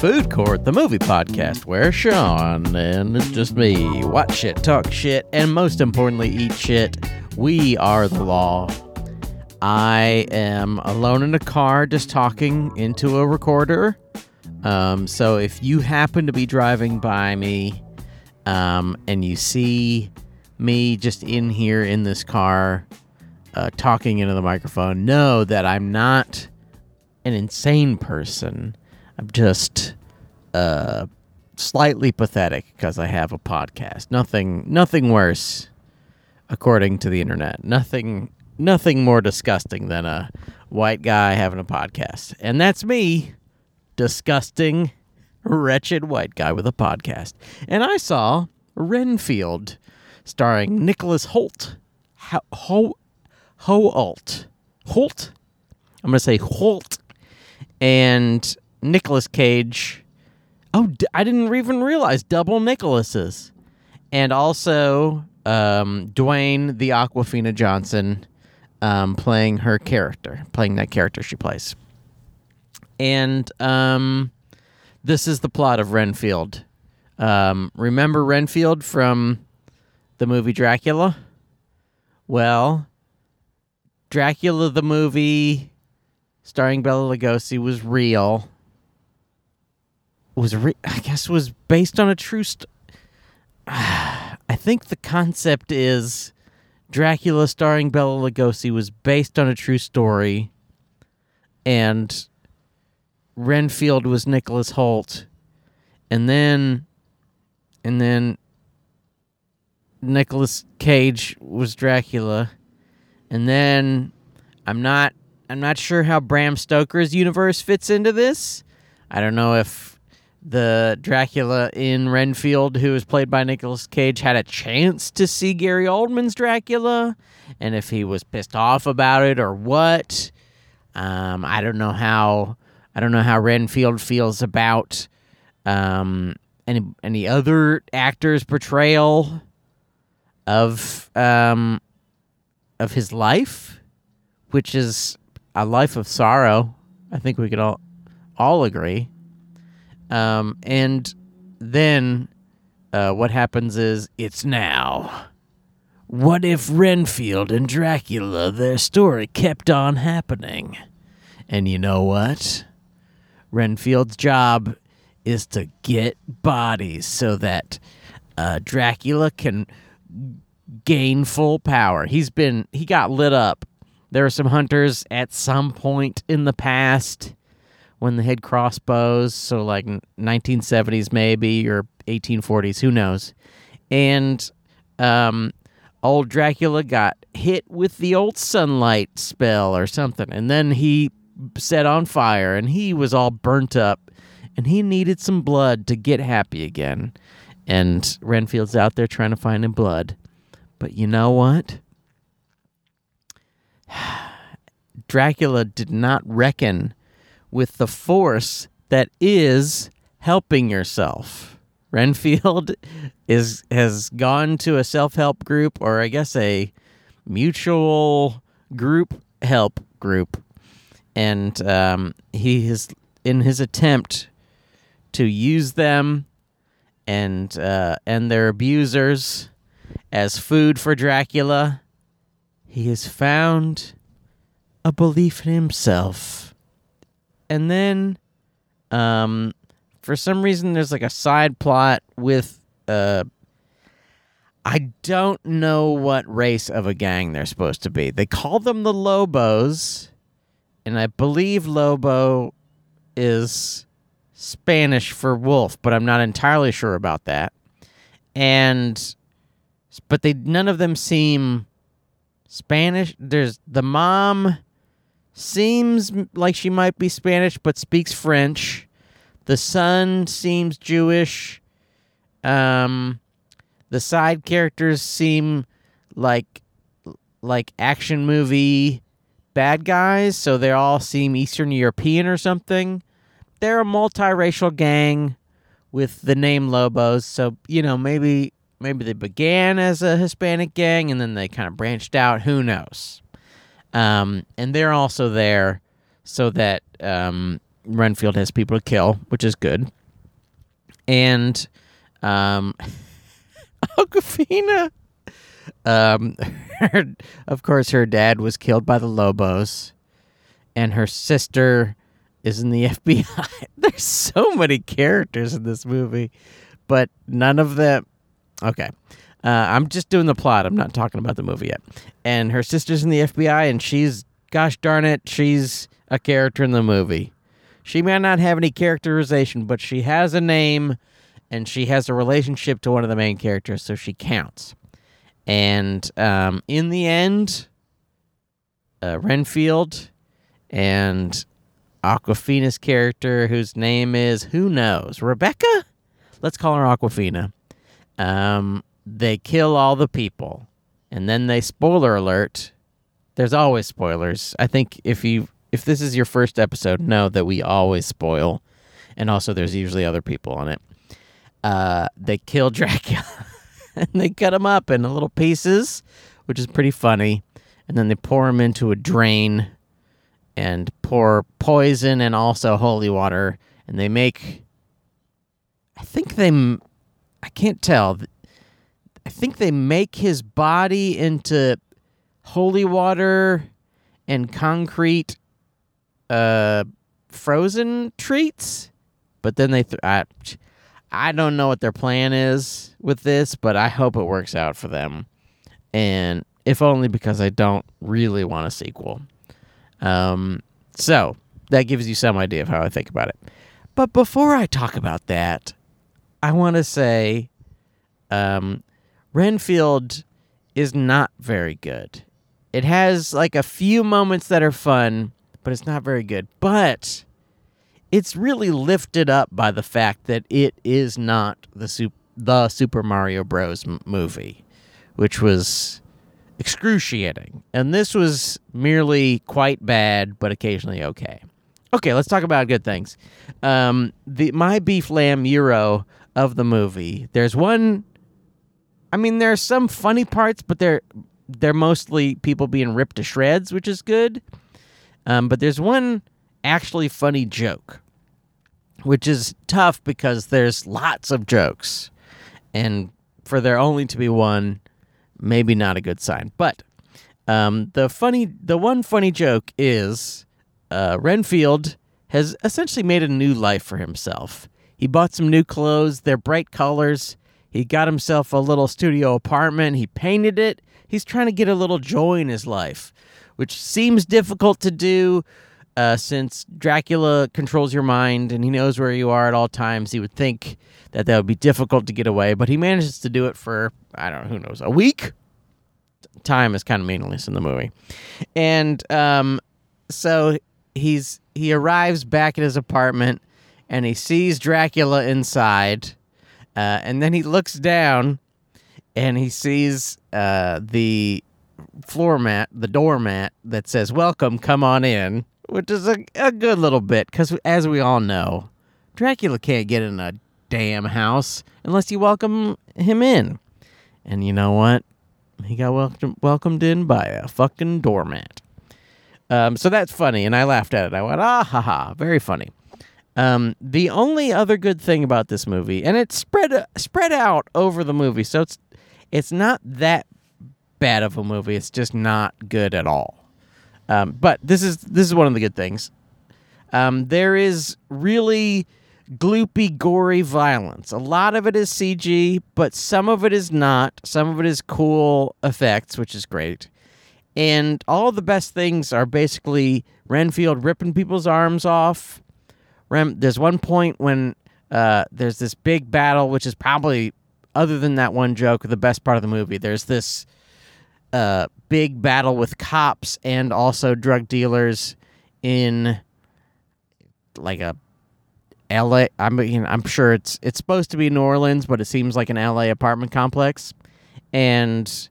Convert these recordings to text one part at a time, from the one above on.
Food Court, the movie podcast where Sean and it's just me watch shit, talk shit, and most importantly, eat shit. We are the law. I am alone in a car just talking into a recorder. Um, so if you happen to be driving by me um, and you see me just in here in this car uh, talking into the microphone, know that I'm not an insane person. I'm just uh, slightly pathetic because I have a podcast. Nothing, nothing worse, according to the internet. Nothing, nothing more disgusting than a white guy having a podcast, and that's me, disgusting, wretched white guy with a podcast. And I saw Renfield, starring Nicholas Hoult. Ho, Ho, Holt. Holt. I'm gonna say Holt and Nicolas Cage. Oh, I didn't even realize double Nicholases, and also um, Dwayne the Awkwafina Johnson um, playing her character, playing that character she plays. And um, this is the plot of Renfield. Um, remember Renfield from the movie Dracula? Well, Dracula the movie starring Bela Lugosi was real. Was re- I guess was based on a true st- I think the concept is Dracula starring Bela Lugosi was based on a true story and Renfield was Nicholas Hoult and then and then Nicholas Cage was Dracula and then I'm not I'm not sure how Bram Stoker's universe fits into this. I don't know if the Dracula in Renfield, who was played by Nicolas Cage, had a chance to see Gary Oldman's Dracula, and if he was pissed off about it or what. Um, I don't know how I don't know how Renfield feels about um, any any other actor's portrayal of um, of his life, which is a life of sorrow. I think we could all all agree. Um, and then uh, what happens is it's now. What if Renfield and Dracula, their story kept on happening? And you know what? Renfield's job is to get bodies so that uh, Dracula can gain full power. He's been he got lit up there were some hunters at some point in the past when they had crossbows, so like 1970s maybe or 1840s, who knows. And um, old Dracula got hit with the old sunlight spell or something, and then he set on fire and he was all burnt up and he needed some blood to get happy again. And Renfield's out there trying to find him blood. But you know what? Dracula did not reckon with the force that is helping yourself. Renfield is has gone to a self-help group or I guess a mutual group help group and um, he is in his attempt to use them and uh, and their abusers as food for Dracula he has found a belief in himself. And then um for some reason there's like a side plot with uh I don't know what race of a gang they're supposed to be. They call them the Lobos, and I believe Lobo is Spanish for wolf, but I'm not entirely sure about that. And but they none of them seem Spanish. There's the mom seems like she might be Spanish but speaks French. The son seems Jewish. Um the side characters seem like like action movie bad guys, so they all seem Eastern European or something. They're a multiracial gang with the name Lobos, so you know, maybe maybe they began as a Hispanic gang and then they kind of branched out. Who knows? Um, and they're also there so that um, Renfield has people to kill, which is good. And um, Awkwafina, um, her, of course, her dad was killed by the Lobos, and her sister is in the FBI. There's so many characters in this movie, but none of them. Okay. Uh, I'm just doing the plot. I'm not talking about the movie yet. And her sister's in the FBI, and she's, gosh darn it, she's a character in the movie. She may not have any characterization, but she has a name and she has a relationship to one of the main characters, so she counts. And um, in the end, uh, Renfield and Awkwafina's character, whose name is who knows Rebecca. Let's call her Awkwafina. Um, they kill all the people, and then they spoiler alert. There's always spoilers. I think if you if this is your first episode, know that we always spoil, and also there's usually other people on it. Uh, they kill Dracula, and they cut him up in little pieces, which is pretty funny, and then they pour him into a drain, and pour poison and also holy water, and they make. I think they, I can't tell. I think they make his body into holy water and concrete uh, frozen treats, but then they. Th- I, I don't know what their plan is with this, but I hope it works out for them, and if only because I don't really want a sequel. Um, so that gives you some idea of how I think about it. But before I talk about that, I want to say, um, Renfield is not very good. It has like a few moments that are fun, but it's not very good. But it's really lifted up by the fact that it is not the super, the Super Mario Bros. M- movie, which was excruciating, and this was merely quite bad, but occasionally okay. Okay, let's talk about good things. Um, the my beef lamb euro of the movie. There's one. I mean, there are some funny parts, but they're they're mostly people being ripped to shreds, which is good. Um, but there's one actually funny joke, which is tough because there's lots of jokes, and for there only to be one, maybe not a good sign. But um, the funny, the one funny joke is uh, Renfield has essentially made a new life for himself. He bought some new clothes. They're bright colors. He got himself a little studio apartment. He painted it. He's trying to get a little joy in his life, which seems difficult to do uh, since Dracula controls your mind and he knows where you are at all times. He would think that that would be difficult to get away, but he manages to do it for, I don't know, who knows, a week? Time is kind of meaningless in the movie. And um, so he's he arrives back at his apartment and he sees Dracula inside. Uh, and then he looks down and he sees uh, the floor mat, the doormat that says "Welcome, come on in," which is a, a good little bit because, as we all know, Dracula can't get in a damn house unless you welcome him in. And you know what? He got welcomed welcomed in by a fucking doormat. Um, so that's funny, and I laughed at it. I went, ah ha ha, very funny. Um, the only other good thing about this movie, and it's spread spread out over the movie, so it's it's not that bad of a movie. It's just not good at all. Um, but this is this is one of the good things. Um, there is really gloopy, gory violence. A lot of it is CG, but some of it is not. Some of it is cool effects, which is great. And all the best things are basically Renfield ripping people's arms off. Rem, there's one point when uh, there's this big battle, which is probably, other than that one joke, the best part of the movie. There's this uh, big battle with cops and also drug dealers in like a LA. I mean, I'm sure it's it's supposed to be New Orleans, but it seems like an LA apartment complex, and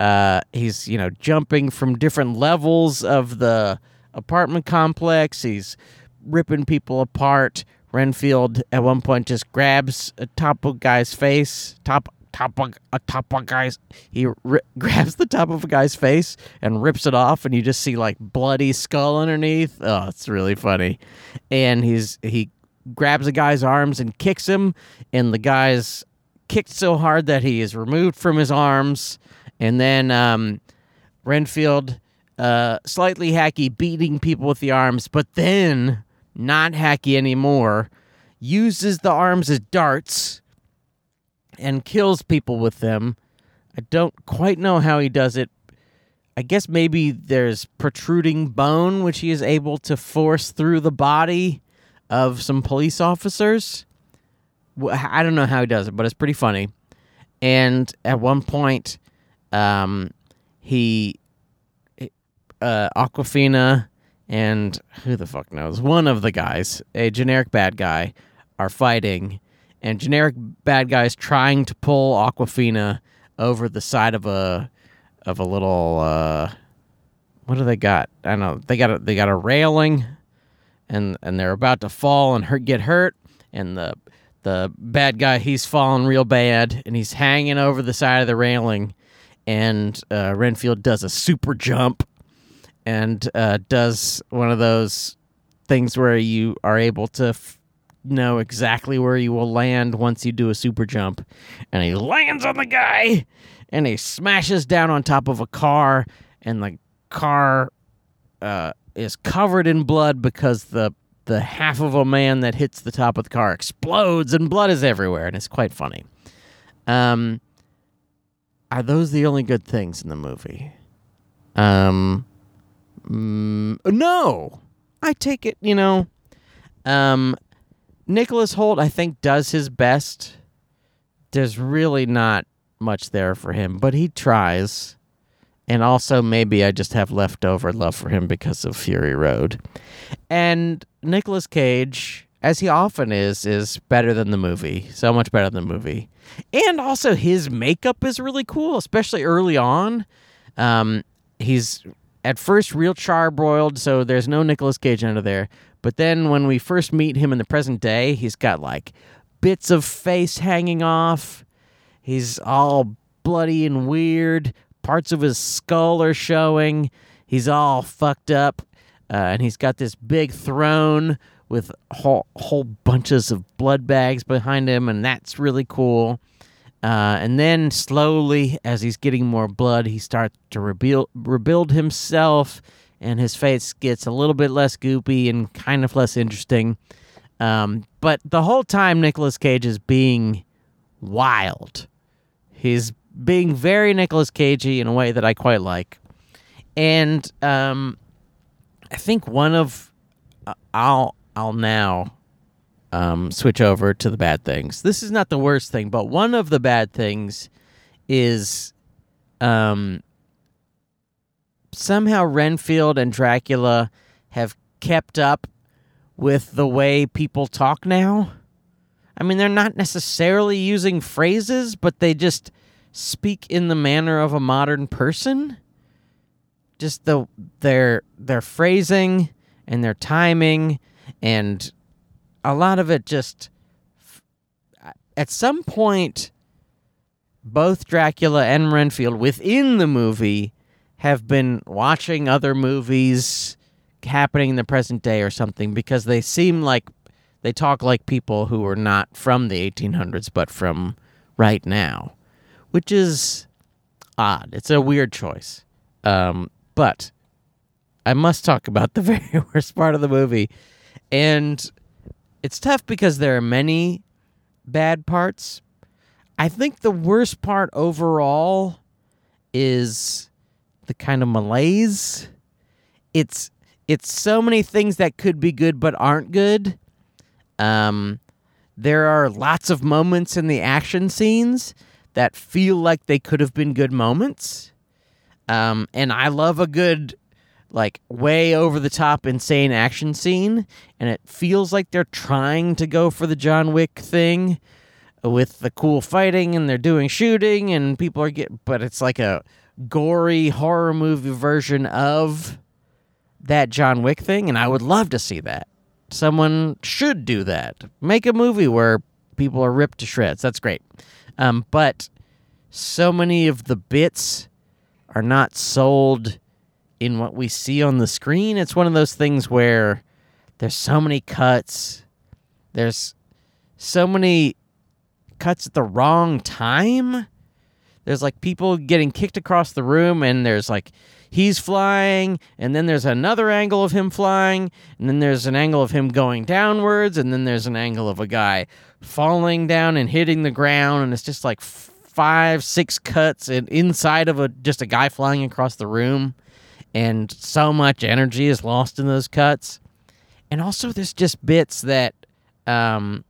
uh, he's you know jumping from different levels of the apartment complex. He's ripping people apart. Renfield at one point just grabs a top of guy's face, top top of a top of guy's he ri- grabs the top of a guy's face and rips it off and you just see like bloody skull underneath. Oh it's really funny. And he's he grabs a guy's arms and kicks him and the guy's kicked so hard that he is removed from his arms. And then um renfield uh slightly hacky beating people with the arms but then not hacky anymore uses the arms as darts and kills people with them. I don't quite know how he does it. I guess maybe there's protruding bone which he is able to force through the body of some police officers. I don't know how he does it, but it's pretty funny. And at one point, um, he, uh, Awkwafina, and who the fuck knows, one of the guys, a generic bad guy, are fighting and generic bad guys trying to pull Awkwafina over the side of a of a little uh what do they got? I don't know. They got a, they got a railing and and they're about to fall and hurt get hurt and the the bad guy he's falling real bad and he's hanging over the side of the railing and uh, Renfield does a super jump and uh, does one of those things where you are able to f- know exactly where you will land once you do a super jump. And he lands on the guy and he smashes down on top of a car, and the car uh, is covered in blood because the the half of a man that hits the top of the car explodes and blood is everywhere, and it's quite funny. Um, are those the only good things in the movie? Um, mm, no, I take it. You know, um, Nicholas Hoult, I think, does his best. There's really not much there for him, but he tries. And also, maybe I just have leftover love for him because of Fury Road. And Nicholas Cage, as he often is, is better than the movie. So much better than the movie. And also, his makeup is really cool, especially early on. Um, he's at first real charbroiled, so there's no Nicolas Cage under there. But then when we first meet him in the present day, he's got like bits of face hanging off. He's all bloody and weird. Parts of his skull are showing. He's all fucked up. Uh, and he's got this big throne with whole, whole bunches of blood bags behind him, and that's really cool. Uh, and then slowly, as he's getting more blood, he starts to rebuild, rebuild himself, and his face gets a little bit less goopy and kind of less interesting. Um, but the whole time, Nicolas Cage is being wild. He's being very Nicolas Cagey in a way that I quite like. And um, I think one of uh, I'll I'll now um, switch over to the bad things. This is not the worst thing, but one of the bad things is um, somehow Renfield and Dracula have kept up with the way people talk now. I mean, they're not necessarily using phrases, but they just speak in the manner of a modern person. Just the their their phrasing and their timing and a lot of it just at some point both Dracula and Renfield within the movie have been watching other movies happening in the present day or something because they seem like they talk like people who are not from the 1800s but from right now, which is odd. It's a weird choice. Um, but I must talk about the very worst part of the movie. And it's tough because there are many bad parts. I think the worst part overall is the kind of malaise. It's it's so many things that could be good but aren't good. Um, there are lots of moments in the action scenes that feel like they could have been good moments. Um, and I love a good, like, way over the top, insane action scene. And it feels like they're trying to go for the John Wick thing with the cool fighting and they're doing shooting and people are getting, but it's like a gory horror movie version of that John Wick thing. And I would love to see that. Someone should do that. Make a movie where people are ripped to shreds. That's great. Um, but so many of the bits are not sold in what we see on the screen. It's one of those things where there's so many cuts. There's so many cuts at the wrong time. There's like people getting kicked across the room, and there's like he's flying, and then there's another angle of him flying, and then there's an angle of him going downwards, and then there's an angle of a guy falling down and hitting the ground, and it's just like five, six cuts and inside of a just a guy flying across the room, and so much energy is lost in those cuts, and also there's just bits that um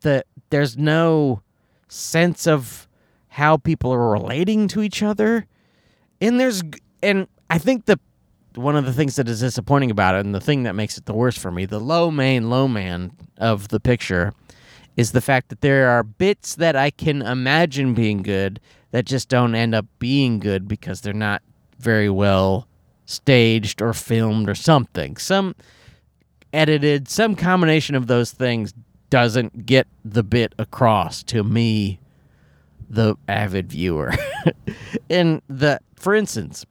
that there's no sense of how people are relating to each other. And there's and I think the one of the things that is disappointing about it, and the thing that makes it the worst for me, the low main low man of the picture, is the fact that there are bits that I can imagine being good that just don't end up being good because they're not very well staged or filmed or something. Some edited, some combination of those things doesn't get the bit across to me, the avid viewer. and the, for instance,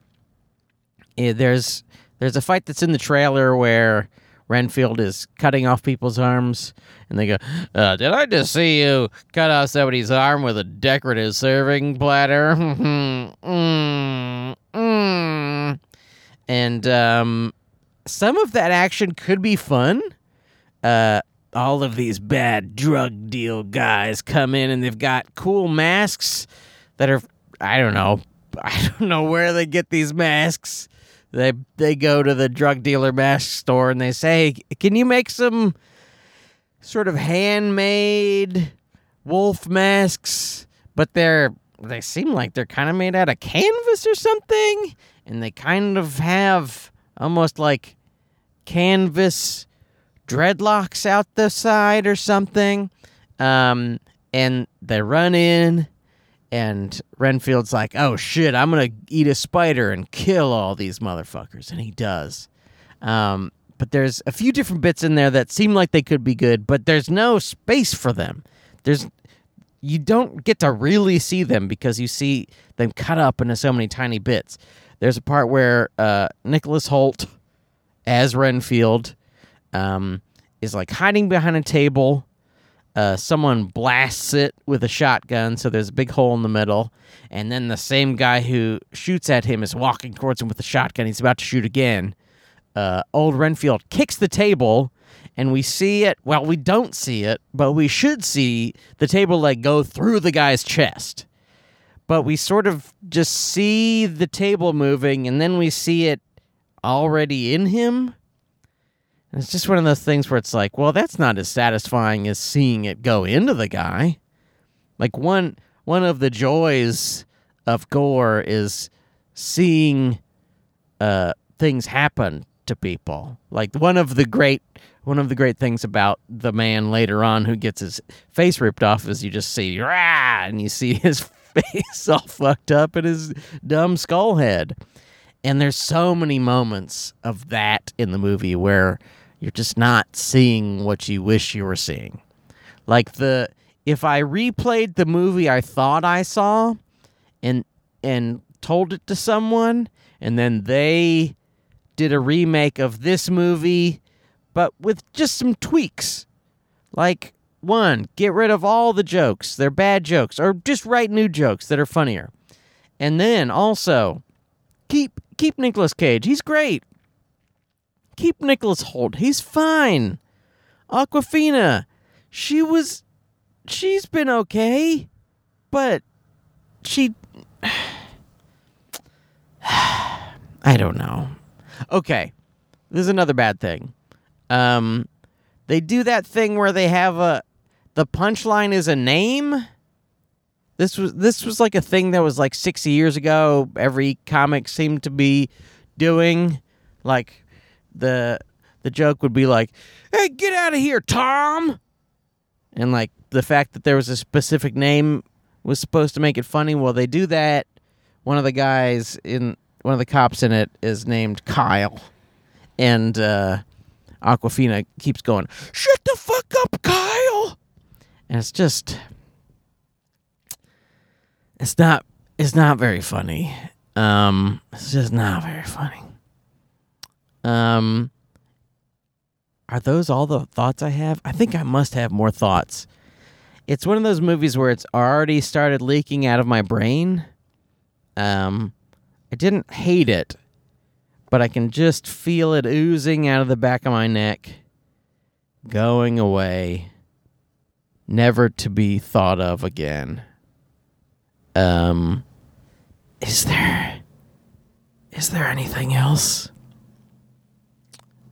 eh, there's there's a fight that's in the trailer where Renfield is cutting off people's arms, and they go, uh, "Did I just see you cut off somebody's arm with a decorative serving platter?" mm, mm. And um, some of that action could be fun. Uh, all of these bad drug deal guys come in, and they've got cool masks that are, I don't know, I don't know where they get these masks they they go to the drug dealer mask store and they say, "Can you make some sort of handmade wolf masks?" But they're they seem like they're kind of made out of canvas or something, and they kind of have almost like canvas dreadlocks out the side or something. Um, and they run in and Renfield's like, "Oh shit, I'm gonna eat a spider and kill all these motherfuckers," and he does. Um, but there's a few different bits in there that seem like they could be good, but there's no space for them. There's you don't get to really see them because you see them cut up into so many tiny bits. There's a part where uh, Nicholas Hoult as Renfield, um, is like hiding behind a table uh, someone blasts it with a shotgun, so there's a big hole in the middle. And then the same guy who shoots at him is walking towards him with a shotgun. He's about to shoot again. Uh, old Renfield kicks the table, and we see it. Well, we don't see it, but we should see the table like go through the guy's chest. But we sort of just see the table moving, and then we see it already in him. And it's just one of those things where it's like, well, that's not as satisfying as seeing it go into the guy. Like one one of the joys of gore is seeing uh, things happen to people. Like one of the great one of the great things about the man later on who gets his face ripped off is you just see Rah! and you see his face all fucked up and his dumb skull head. And there's so many moments of that in the movie where you're just not seeing what you wish you were seeing. Like the if I replayed the movie I thought I saw and and told it to someone and then they did a remake of this movie but with just some tweaks. Like one, get rid of all the jokes. They're bad jokes or just write new jokes that are funnier. And then also keep keep Nicolas Cage. He's great keep Nicholas Hoult. He's fine. Awkwafina, she was, she's been okay, but she, I don't know. Okay, this is another bad thing. Um, they do that thing where they have a, the punchline is a name. This was this was like a thing that was like 60 years ago. Every comic seemed to be doing like the the joke would be like, "Hey, get out of here, Tom!" And like the fact that there was a specific name was supposed to make it funny. Well, they do that. One of the guys in one of the cops in it is named Kyle, and uh, Awkwafina keeps going, "Shut the fuck up, Kyle!" And it's just, it's not it's not very funny. Um, it's just not very funny. Um, are those all the thoughts I have? I think I must have more thoughts. It's one of those movies where it's already started leaking out of my brain. Um, I didn't hate it, but I can just feel it oozing out of the back of my neck, going away, never to be thought of again. Um, is there is there anything else?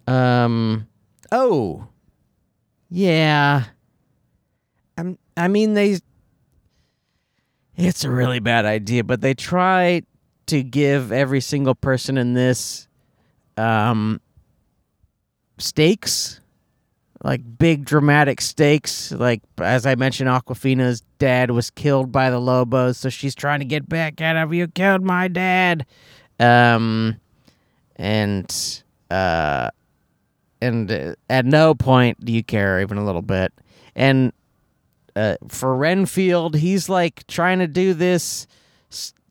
Um, oh, yeah. I'm. I mean, they. It's a really bad idea, but they try to give every single person in this um, stakes, like big dramatic stakes. Like as I mentioned, Awkwafina's dad was killed by the Lobos, so she's trying to get back at him. You killed my dad, um, and uh, and uh, at no point do you care even a little bit. And uh, for Renfield, he's like trying to do this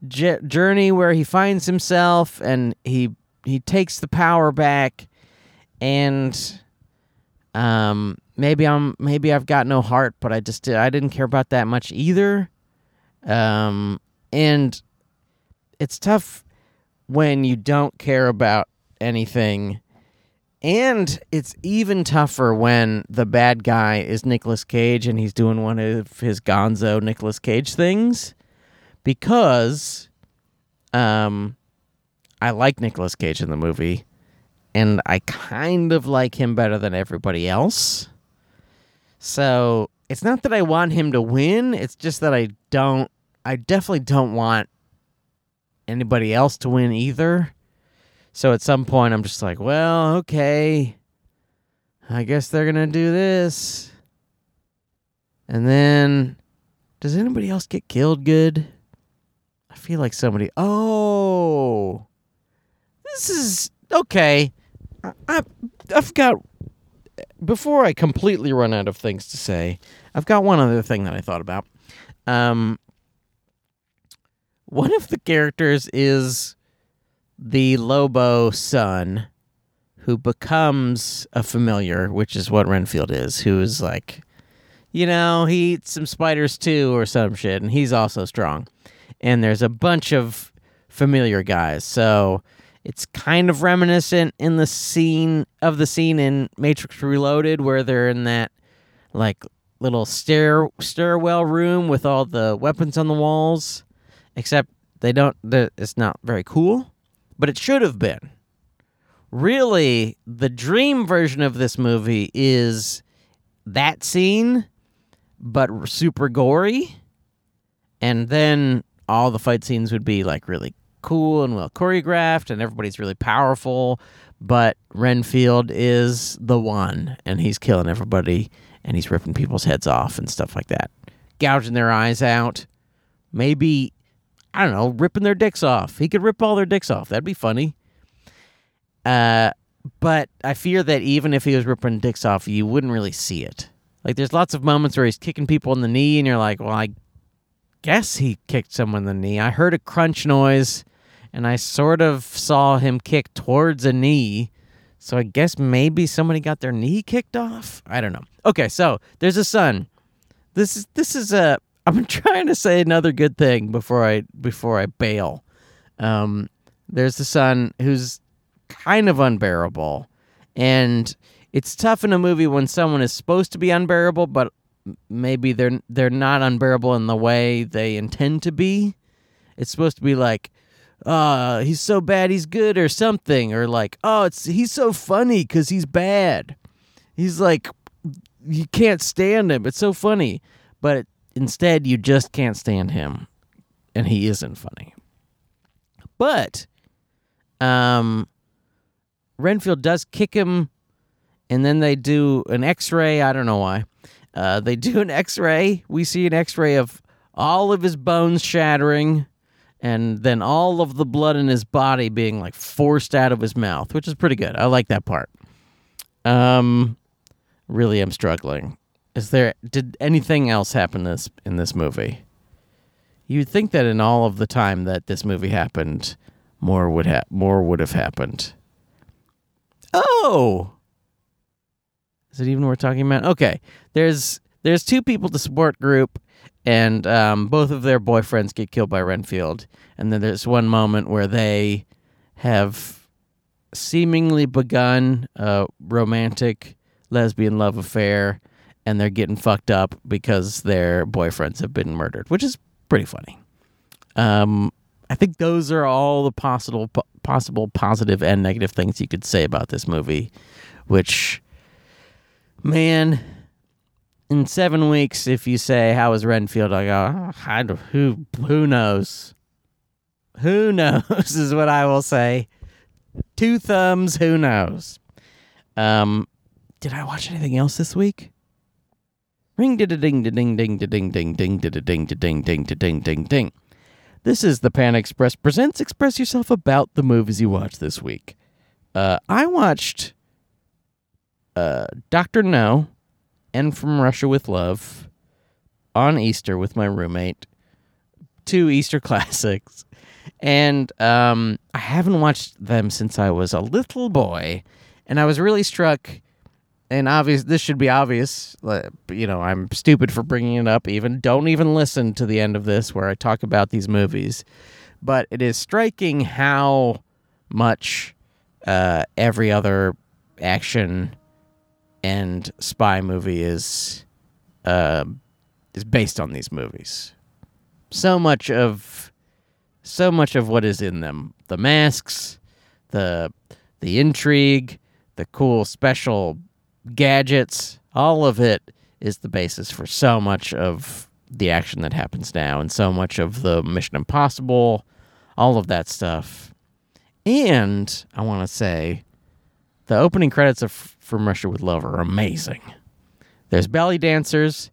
j- journey where he finds himself and he he takes the power back and um maybe I'm maybe I've got no heart but I just I didn't care about that much either. Um and it's tough when you don't care about anything. And it's even tougher when the bad guy is Nicolas Cage and he's doing one of his gonzo Nicolas Cage things because um I like Nicolas Cage in the movie and I kind of like him better than everybody else. So, it's not that I want him to win, it's just that I don't I definitely don't want anybody else to win either. So at some point I'm just like, well, okay. I guess they're going to do this. And then does anybody else get killed good? I feel like somebody. Oh, this is okay. I, I've got before I completely run out of things to say. I've got one other thing that I thought about. Um, one of the characters is the Lobo son who becomes a familiar, which is what Renfield is, who is like, you know, he eats some spiders too or some shit, and he's also strong and there's a bunch of familiar guys. So it's kind of reminiscent in the scene of the scene in Matrix Reloaded where they're in that like little stair stairwell room with all the weapons on the walls, except they don't. It's not very cool, but it should have been. Really, the dream version of this movie is that scene, but super gory, and then all the fight scenes would be like really cool and well choreographed and everybody's really powerful but renfield is the one and he's killing everybody and he's ripping people's heads off and stuff like that. Gouging their eyes out. Maybe i don't know ripping their dicks off. He could rip all their dicks off. That'd be funny. Uh but i fear that even if he was ripping dicks off you wouldn't really see it. Like there's lots of moments where he's kicking people in the knee and you're like well i guess he kicked someone in the knee. I heard a crunch noise and I sort of saw him kick towards a knee. So I guess maybe somebody got their knee kicked off. I don't know. Okay, so there's a son. This is this is a I'm trying to say another good thing before I before I bail. Um, there's a son who's kind of unbearable, and it's tough in a movie when someone is supposed to be unbearable, but maybe they're they're not unbearable in the way they intend to be. It's supposed to be like, uh, he's so bad he's good or something, or like, oh, it's he's so funny because he's bad. He's like, you can't stand him. It's so funny, but it, instead you just can't stand him, and he isn't funny. But, um, Renfield does kick him, and then they do an X-ray. I don't know why uh, they do an x ray. We see an x ray of all of his bones shattering and then all of the blood in his body being like forced out of his mouth, which is pretty good. I like that part. Um, really am struggling. Is there did anything else happen this in this movie? You'd think that in all of the time that this movie happened, more would ha- more would have happened. Oh, is it even worth talking about? Okay, there's there's two people to support group, and um, both of their boyfriends get killed by Renfield, and then there's one moment where they have seemingly begun a romantic lesbian love affair, and they're getting fucked up because their boyfriends have been murdered, which is pretty funny. Um, I think those are all the possible possible positive and negative things you could say about this movie, which man, in seven weeks, if you say how was Renfield, I go, oh, I, who who knows? Who knows is what I will say. Two thumbs. Who knows? Um, did I watch anything else this week? Ring did ding da ding ding da ding ding ding da ding da ding ding da ding ding ding. This is the Pan Express presents. Express yourself about the movies you watched this week. Uh, I watched uh, Doctor No and From Russia with Love on Easter with my roommate. Two Easter classics, and um, I haven't watched them since I was a little boy, and I was really struck and obvious this should be obvious you know i'm stupid for bringing it up even don't even listen to the end of this where i talk about these movies but it is striking how much uh, every other action and spy movie is uh, is based on these movies so much of so much of what is in them the masks the the intrigue the cool special gadgets, all of it is the basis for so much of the action that happens now and so much of the Mission Impossible, all of that stuff. And I want to say the opening credits of From Russia with Love are amazing. There's belly dancers,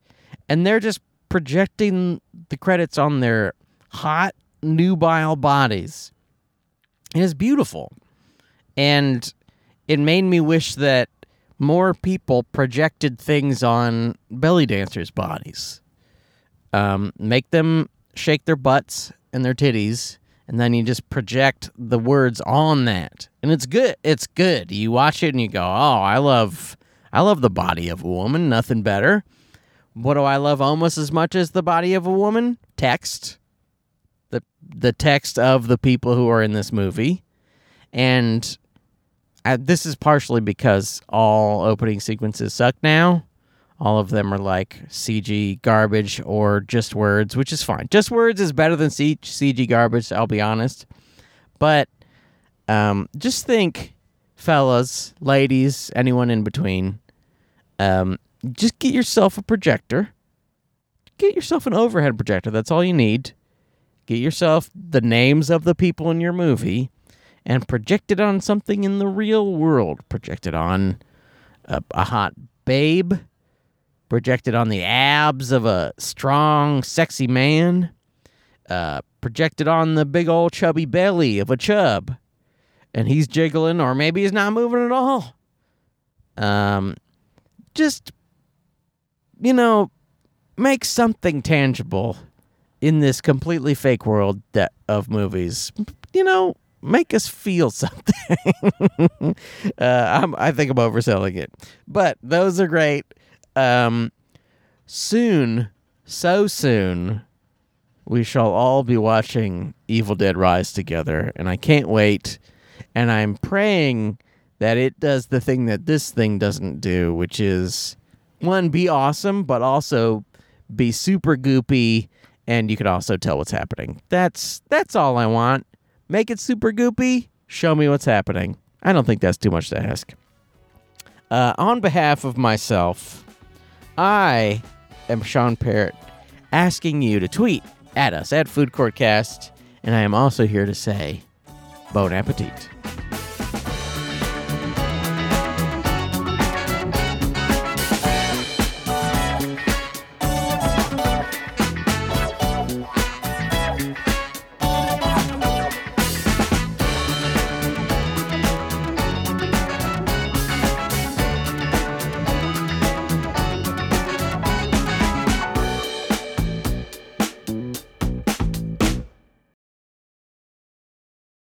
and they're just projecting the credits on their hot, nubile bodies. It is beautiful. And it made me wish that more people projected things on belly dancers' bodies. Um, make them shake their butts and their titties, and then you just project the words on that, and it's good. It's good. You watch it and you go, "Oh, I love, I love the body of a woman. Nothing better." What do I love almost as much as the body of a woman? Text. The the text of the people who are in this movie. And uh, this is partially because all opening sequences suck now. All of them are like CG garbage or just words, which is fine. Just words is better than CG garbage, I'll be honest. But um, just think, fellas, ladies, anyone in between, um, just get yourself a projector. Get yourself an overhead projector. That's all you need. Get yourself the names of the people in your movie and project it on something in the real world. Project it on a, a hot babe. Project it on the abs of a strong, sexy man. Uh, project it on the big old chubby belly of a chub. And he's jiggling, or maybe he's not moving at all. Um, just, you know, make something tangible in this completely fake world that, of movies. You know, make us feel something. uh, i think I'm overselling it, but those are great. Um, soon, so soon, we shall all be watching Evil Dead Rise together, and I can't wait. And I'm praying that it does the thing that this thing doesn't do, which is one, be awesome, but also be super goopy, and you can also tell what's happening. That's that's all I want. Make it super goopy. Show me what's happening. I don't think that's too much to ask. Uh, on behalf of myself, I am Sean Parrott asking you to tweet at us at Food Court Cast, and I am also here to say, bon appetit.